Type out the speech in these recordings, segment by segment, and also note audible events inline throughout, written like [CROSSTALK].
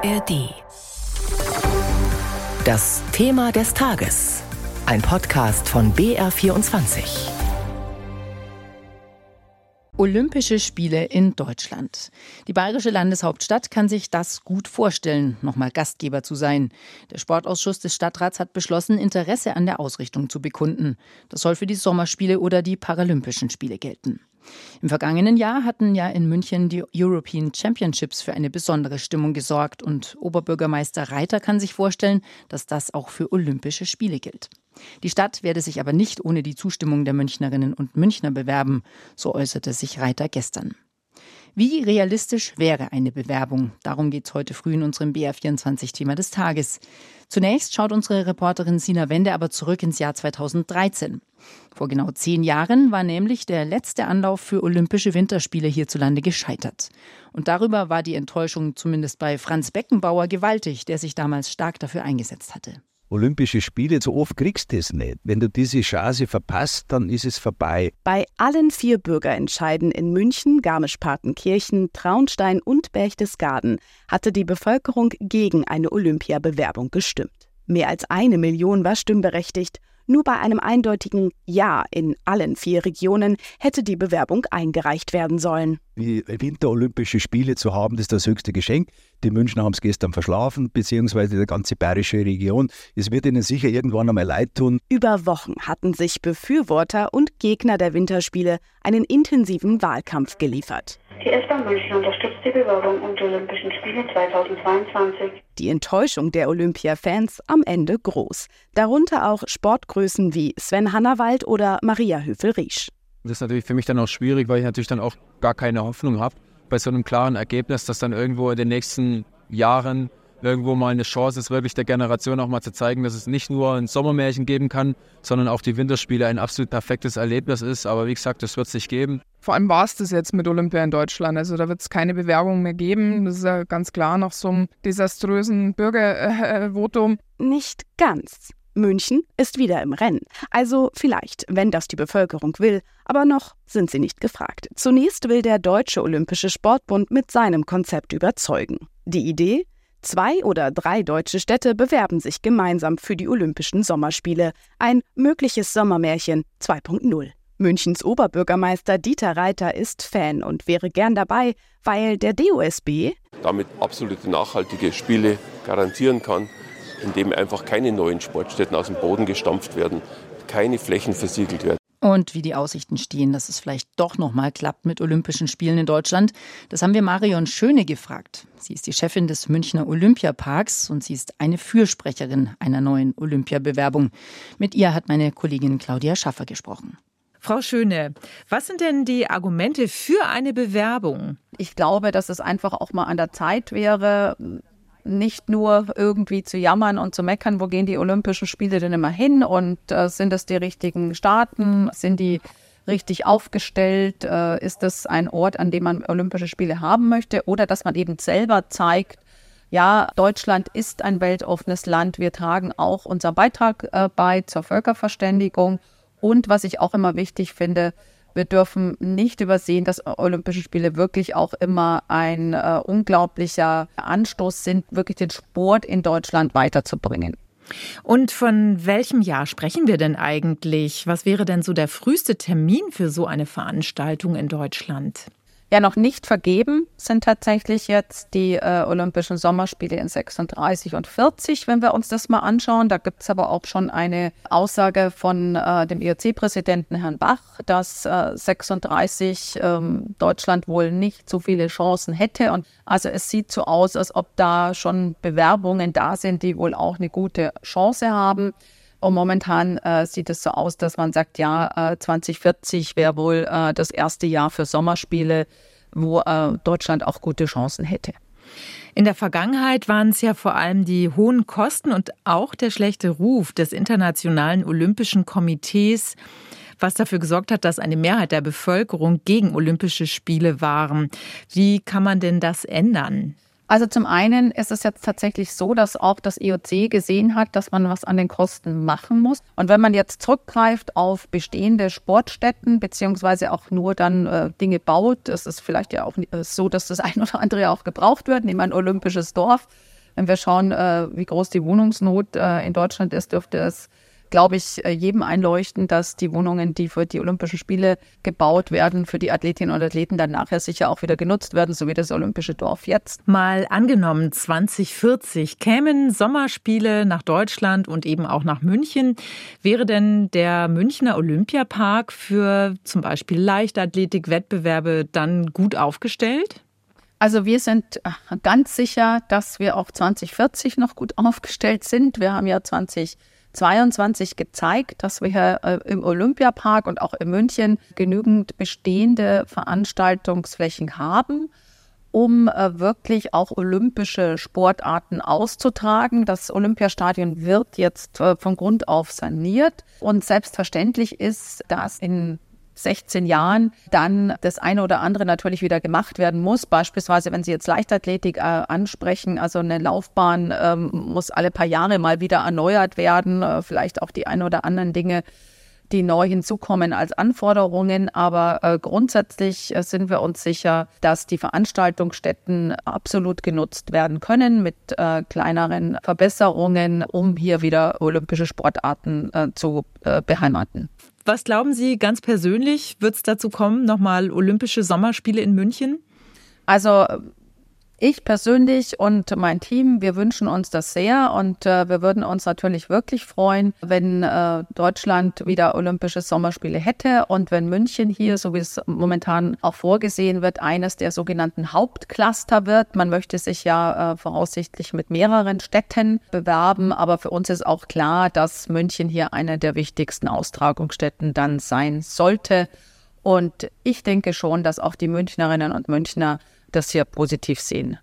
ARD. Das Thema des Tages. Ein Podcast von BR24. Olympische Spiele in Deutschland. Die bayerische Landeshauptstadt kann sich das gut vorstellen, nochmal Gastgeber zu sein. Der Sportausschuss des Stadtrats hat beschlossen, Interesse an der Ausrichtung zu bekunden. Das soll für die Sommerspiele oder die Paralympischen Spiele gelten. Im vergangenen Jahr hatten ja in München die European Championships für eine besondere Stimmung gesorgt und Oberbürgermeister Reiter kann sich vorstellen, dass das auch für Olympische Spiele gilt. Die Stadt werde sich aber nicht ohne die Zustimmung der Münchnerinnen und Münchner bewerben, so äußerte sich Reiter gestern. Wie realistisch wäre eine Bewerbung? Darum geht es heute früh in unserem BR24-Thema des Tages. Zunächst schaut unsere Reporterin Sina Wende aber zurück ins Jahr 2013. Vor genau zehn Jahren war nämlich der letzte Anlauf für Olympische Winterspiele hierzulande gescheitert. Und darüber war die Enttäuschung zumindest bei Franz Beckenbauer gewaltig, der sich damals stark dafür eingesetzt hatte. Olympische Spiele, so oft kriegst du es nicht. Wenn du diese Chance verpasst, dann ist es vorbei. Bei allen vier Bürgerentscheiden in München, Garmisch-Partenkirchen, Traunstein und Berchtesgaden hatte die Bevölkerung gegen eine Olympiabewerbung gestimmt. Mehr als eine Million war stimmberechtigt nur bei einem eindeutigen Ja in allen vier Regionen hätte die Bewerbung eingereicht werden sollen. Die Winterolympische Spiele zu haben, das ist das höchste Geschenk. Die Münchner haben es gestern verschlafen, beziehungsweise die ganze bayerische Region. Es wird ihnen sicher irgendwann einmal leid tun. Über Wochen hatten sich Befürworter und Gegner der Winterspiele einen intensiven Wahlkampf geliefert. Die S-Bahn München unterstützt die Bewerbung um die Olympischen Spiele 2022. Die Enttäuschung der Olympia-Fans am Ende groß. Darunter auch Sportgrößen wie Sven Hannawald oder Maria Höfel-Riesch. Das ist natürlich für mich dann auch schwierig, weil ich natürlich dann auch gar keine Hoffnung habe bei so einem klaren Ergebnis, dass dann irgendwo in den nächsten Jahren irgendwo mal eine Chance ist, wirklich der Generation auch mal zu zeigen, dass es nicht nur ein Sommermärchen geben kann, sondern auch die Winterspiele ein absolut perfektes Erlebnis ist. Aber wie gesagt, das wird es nicht geben. Vor allem war es das jetzt mit Olympia in Deutschland. Also da wird es keine Bewerbung mehr geben. Das ist ja ganz klar nach so einem desaströsen Bürgervotum. Äh, nicht ganz. München ist wieder im Rennen. Also vielleicht, wenn das die Bevölkerung will, aber noch sind sie nicht gefragt. Zunächst will der Deutsche Olympische Sportbund mit seinem Konzept überzeugen. Die Idee? Zwei oder drei deutsche Städte bewerben sich gemeinsam für die Olympischen Sommerspiele. Ein mögliches Sommermärchen 2.0. Münchens Oberbürgermeister Dieter Reiter ist Fan und wäre gern dabei, weil der DOSB damit absolute nachhaltige Spiele garantieren kann, indem einfach keine neuen Sportstätten aus dem Boden gestampft werden, keine Flächen versiegelt werden. Und wie die Aussichten stehen, dass es vielleicht doch nochmal klappt mit Olympischen Spielen in Deutschland, das haben wir Marion Schöne gefragt. Sie ist die Chefin des Münchner Olympiaparks und sie ist eine Fürsprecherin einer neuen Olympiabewerbung. Mit ihr hat meine Kollegin Claudia Schaffer gesprochen. Frau Schöne, was sind denn die Argumente für eine Bewerbung? Ich glaube, dass es einfach auch mal an der Zeit wäre, nicht nur irgendwie zu jammern und zu meckern, wo gehen die Olympischen Spiele denn immer hin und äh, sind das die richtigen Staaten, sind die richtig aufgestellt, äh, ist das ein Ort, an dem man Olympische Spiele haben möchte? Oder dass man eben selber zeigt, ja, Deutschland ist ein weltoffenes Land, wir tragen auch unseren Beitrag äh, bei zur Völkerverständigung. Und was ich auch immer wichtig finde, wir dürfen nicht übersehen, dass Olympische Spiele wirklich auch immer ein äh, unglaublicher Anstoß sind, wirklich den Sport in Deutschland weiterzubringen. Und von welchem Jahr sprechen wir denn eigentlich? Was wäre denn so der früheste Termin für so eine Veranstaltung in Deutschland? Ja, noch nicht vergeben sind tatsächlich jetzt die äh, Olympischen Sommerspiele in 36 und 40, wenn wir uns das mal anschauen. Da gibt es aber auch schon eine Aussage von äh, dem IOC-Präsidenten Herrn Bach, dass äh, 36 ähm, Deutschland wohl nicht so viele Chancen hätte. Und also es sieht so aus, als ob da schon Bewerbungen da sind, die wohl auch eine gute Chance haben. Und momentan äh, sieht es so aus, dass man sagt, ja, äh, 2040 wäre wohl äh, das erste Jahr für Sommerspiele, wo äh, Deutschland auch gute Chancen hätte. In der Vergangenheit waren es ja vor allem die hohen Kosten und auch der schlechte Ruf des Internationalen Olympischen Komitees, was dafür gesorgt hat, dass eine Mehrheit der Bevölkerung gegen Olympische Spiele waren. Wie kann man denn das ändern? Also zum einen ist es jetzt tatsächlich so, dass auch das IOC gesehen hat, dass man was an den Kosten machen muss. Und wenn man jetzt zurückgreift auf bestehende Sportstätten, beziehungsweise auch nur dann äh, Dinge baut, ist es vielleicht ja auch äh, so, dass das [LAUGHS] ein oder andere auch gebraucht wird, nehmen wir ein olympisches Dorf. Wenn wir schauen, äh, wie groß die Wohnungsnot äh, in Deutschland ist, dürfte es glaube ich, äh, jedem einleuchten, dass die Wohnungen, die für die Olympischen Spiele gebaut werden, für die Athletinnen und Athleten dann nachher sicher auch wieder genutzt werden, so wie das Olympische Dorf jetzt. Mal angenommen, 2040 kämen Sommerspiele nach Deutschland und eben auch nach München. Wäre denn der Münchner Olympiapark für zum Beispiel Leichtathletik-Wettbewerbe dann gut aufgestellt? Also wir sind äh, ganz sicher, dass wir auch 2040 noch gut aufgestellt sind. Wir haben ja 20 22 gezeigt, dass wir hier äh, im Olympiapark und auch in München genügend bestehende Veranstaltungsflächen haben um äh, wirklich auch olympische Sportarten auszutragen. Das Olympiastadion wird jetzt äh, von Grund auf saniert und selbstverständlich ist, dass in 16 Jahren dann das eine oder andere natürlich wieder gemacht werden muss. Beispielsweise, wenn Sie jetzt Leichtathletik äh, ansprechen, also eine Laufbahn ähm, muss alle paar Jahre mal wieder erneuert werden, äh, vielleicht auch die ein oder anderen Dinge die neu hinzukommen als Anforderungen. Aber äh, grundsätzlich äh, sind wir uns sicher, dass die Veranstaltungsstätten absolut genutzt werden können mit äh, kleineren Verbesserungen, um hier wieder olympische Sportarten äh, zu äh, beheimaten. Was glauben Sie ganz persönlich, wird es dazu kommen, nochmal Olympische Sommerspiele in München? Also ich persönlich und mein Team, wir wünschen uns das sehr und äh, wir würden uns natürlich wirklich freuen, wenn äh, Deutschland wieder Olympische Sommerspiele hätte und wenn München hier, so wie es momentan auch vorgesehen wird, eines der sogenannten Hauptcluster wird. Man möchte sich ja äh, voraussichtlich mit mehreren Städten bewerben, aber für uns ist auch klar, dass München hier eine der wichtigsten Austragungsstätten dann sein sollte. Und ich denke schon, dass auch die Münchnerinnen und Münchner das hier positiv sehen.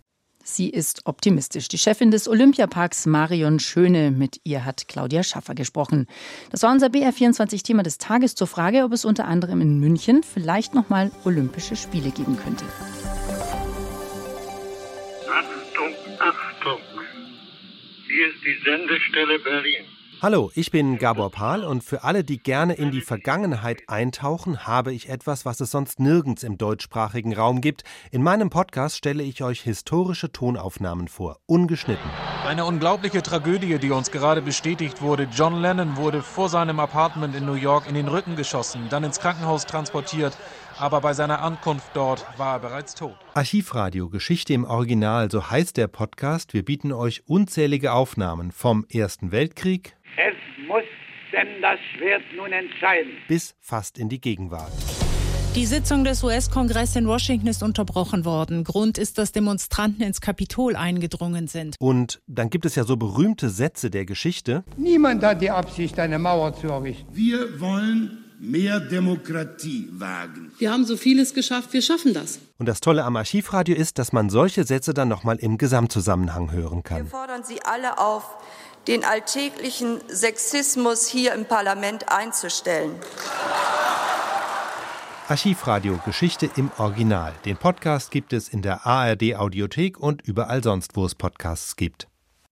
Sie ist optimistisch. Die Chefin des Olympiaparks Marion Schöne, mit ihr hat Claudia Schaffer gesprochen. Das war unser BR24-Thema des Tages zur Frage, ob es unter anderem in München vielleicht nochmal Olympische Spiele geben könnte. Achtung, Achtung! Hier ist die Sendestelle Berlin. Hallo, ich bin Gabor Pahl und für alle, die gerne in die Vergangenheit eintauchen, habe ich etwas, was es sonst nirgends im deutschsprachigen Raum gibt. In meinem Podcast stelle ich euch historische Tonaufnahmen vor, ungeschnitten. Eine unglaubliche Tragödie, die uns gerade bestätigt wurde. John Lennon wurde vor seinem Apartment in New York in den Rücken geschossen, dann ins Krankenhaus transportiert aber bei seiner Ankunft dort war er bereits tot. Archivradio Geschichte im Original, so heißt der Podcast. Wir bieten euch unzählige Aufnahmen vom Ersten Weltkrieg. Es muss denn das Schwert nun entscheiden. Bis fast in die Gegenwart. Die Sitzung des US-Kongresses in Washington ist unterbrochen worden. Grund ist, dass Demonstranten ins Kapitol eingedrungen sind. Und dann gibt es ja so berühmte Sätze der Geschichte. Niemand hat die Absicht, eine Mauer zu errichten. Wir wollen mehr Demokratie wagen. Wir haben so vieles geschafft, wir schaffen das. Und das Tolle am Archivradio ist, dass man solche Sätze dann nochmal im Gesamtzusammenhang hören kann. Wir fordern Sie alle auf, den alltäglichen Sexismus hier im Parlament einzustellen. Archivradio Geschichte im Original. Den Podcast gibt es in der ARD Audiothek und überall sonst, wo es Podcasts gibt.